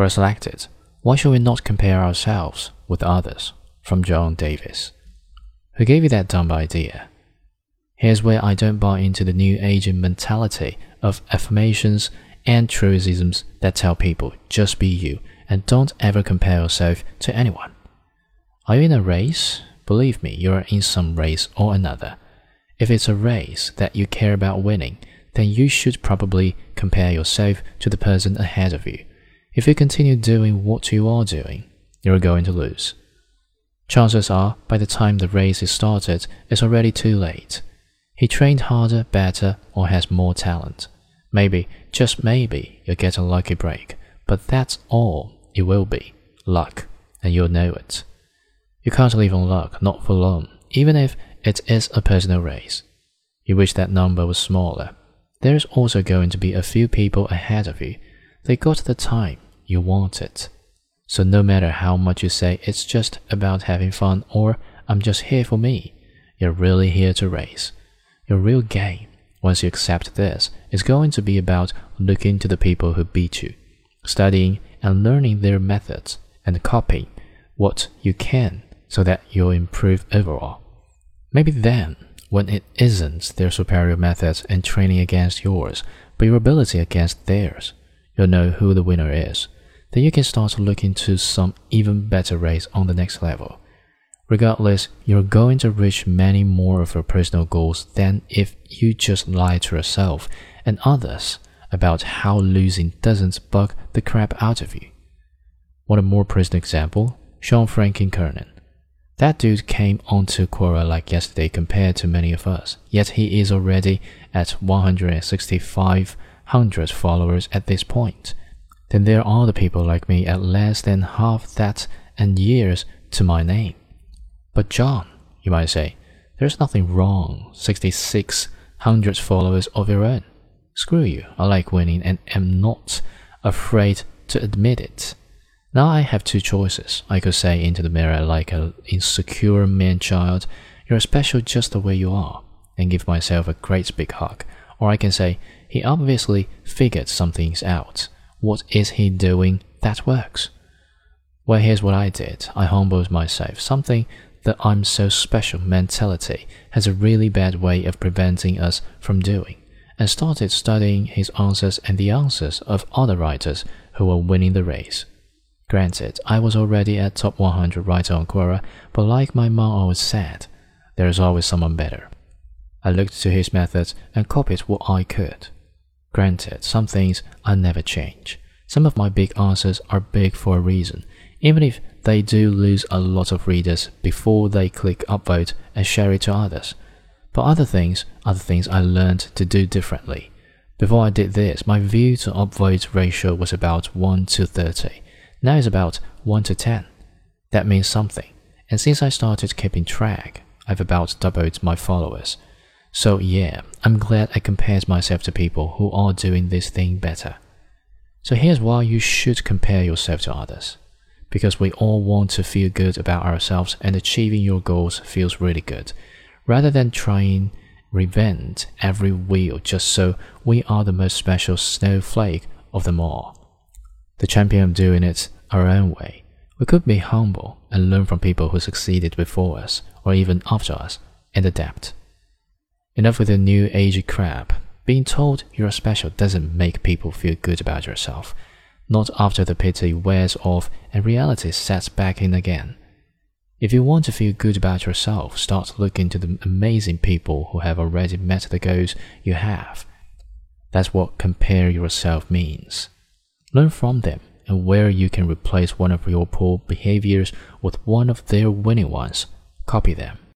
Quora selected, Why should we not compare ourselves with others? from John Davis. Who gave you that dumb idea? Here's where I don't buy into the new age mentality of affirmations and truisms that tell people just be you and don't ever compare yourself to anyone. Are you in a race? Believe me, you're in some race or another. If it's a race that you care about winning, then you should probably compare yourself to the person ahead of you. If you continue doing what you are doing, you're going to lose. Chances are, by the time the race is started, it's already too late. He trained harder, better, or has more talent. Maybe, just maybe, you'll get a lucky break, but that's all it will be luck, and you'll know it. You can't live on luck, not for long, even if it is a personal race. You wish that number was smaller. There's also going to be a few people ahead of you. They got the time you wanted. So no matter how much you say it's just about having fun or I'm just here for me, you're really here to race. Your real game, once you accept this, is going to be about looking to the people who beat you, studying and learning their methods, and copying what you can so that you'll improve overall. Maybe then, when it isn't their superior methods and training against yours, but your ability against theirs, you'll know who the winner is. Then you can start to some even better race on the next level. Regardless, you're going to reach many more of your personal goals than if you just lie to yourself and others about how losing doesn't bug the crap out of you. Want a more present example? Sean Franklin Kernan. That dude came onto Quora like yesterday compared to many of us, yet he is already at 16500 followers at this point. Then there are the people like me at less than half that and years to my name. But John, you might say, there's nothing wrong. 6600 followers of your own. Screw you. I like winning and am not afraid to admit it. Now I have two choices. I could say into the mirror like an insecure man child, you're special just the way you are, and give myself a great big hug. Or I can say, he obviously figured some things out. What is he doing that works? Well, here's what I did. I humbled myself. Something that I'm so special mentality has a really bad way of preventing us from doing, and started studying his answers and the answers of other writers who were winning the race. Granted, I was already at top 100 writer on Quora, but like my mom always said, there is always someone better. I looked to his methods and copied what I could. Granted, some things I never change. Some of my big answers are big for a reason, even if they do lose a lot of readers before they click upvote and share it to others. But other things are the things I learned to do differently. Before I did this, my view to upvote ratio was about 1 to 30. Now it's about 1 to 10. That means something. And since I started keeping track, I've about doubled my followers. So yeah, I'm glad I compared myself to people who are doing this thing better. So here's why you should compare yourself to others. Because we all want to feel good about ourselves and achieving your goals feels really good. Rather than trying reinvent every wheel just so we are the most special snowflake of them all. The champion of doing it our own way. We could be humble and learn from people who succeeded before us or even after us and adapt. Enough with the new age crap. Being told you're special doesn't make people feel good about yourself. Not after the pity wears off and reality sets back in again. If you want to feel good about yourself, start looking to the amazing people who have already met the goals you have. That's what compare yourself means. Learn from them and where you can replace one of your poor behaviors with one of their winning ones, copy them.